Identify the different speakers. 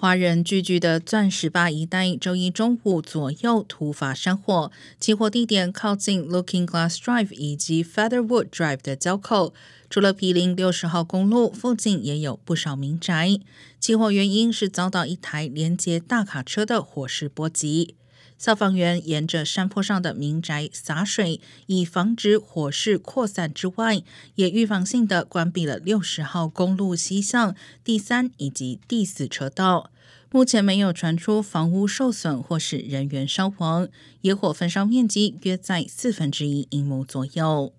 Speaker 1: 华人聚居的钻石坝一带，周一中午左右突发山火，起火地点靠近 Looking Glass Drive 以及 Featherwood Drive 的交口。除了毗邻六十号公路，附近也有不少民宅。起火原因是遭到一台连接大卡车的火势波及。消防员沿着山坡上的民宅洒水，以防止火势扩散之外，也预防性的关闭了六十号公路西向第三以及第四车道。目前没有传出房屋受损或是人员伤亡，野火焚烧面积约在四分之一英亩左右。